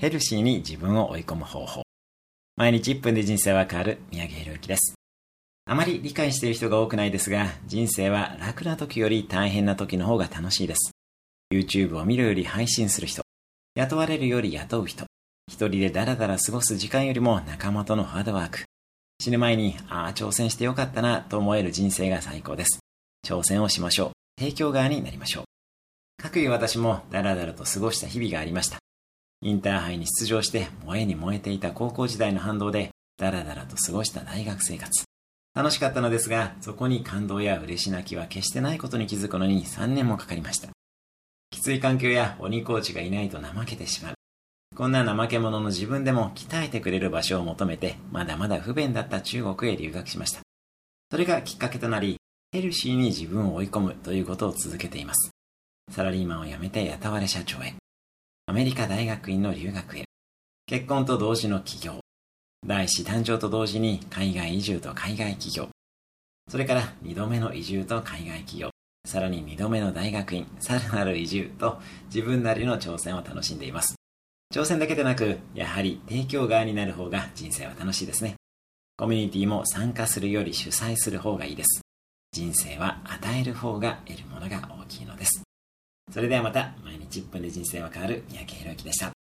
ヘルシーに自分を追い込む方法。毎日1分で人生は変わる宮城博之です。あまり理解している人が多くないですが、人生は楽な時より大変な時の方が楽しいです。YouTube を見るより配信する人、雇われるより雇う人、一人でダラダラ過ごす時間よりも仲間とのハードワーク。死ぬ前に、ああ、挑戦してよかったなと思える人生が最高です。挑戦をしましょう。提供側になりましょう。各いう私もダラダラと過ごした日々がありました。インターハイに出場して燃えに燃えていた高校時代の反動でダラダラと過ごした大学生活。楽しかったのですが、そこに感動や嬉し泣きは決してないことに気づくのに3年もかかりました。きつい環境や鬼コーチがいないと怠けてしまう。こんな怠け者の自分でも鍛えてくれる場所を求めて、まだまだ不便だった中国へ留学しました。それがきっかけとなり、ヘルシーに自分を追い込むということを続けています。サラリーマンを辞めて雇われ社長へ。アメリカ大学院の留学へ、結婚と同時の起業、第子誕生と同時に海外移住と海外起業、それから2度目の移住と海外起業、さらに2度目の大学院、さらなる移住と自分なりの挑戦を楽しんでいます。挑戦だけでなく、やはり提供側になる方が人生は楽しいですね。コミュニティも参加するより主催する方がいいです。人生は与える方が得るものが大きいのです。それではまた、10分で人生は変わる三宅宏之でした。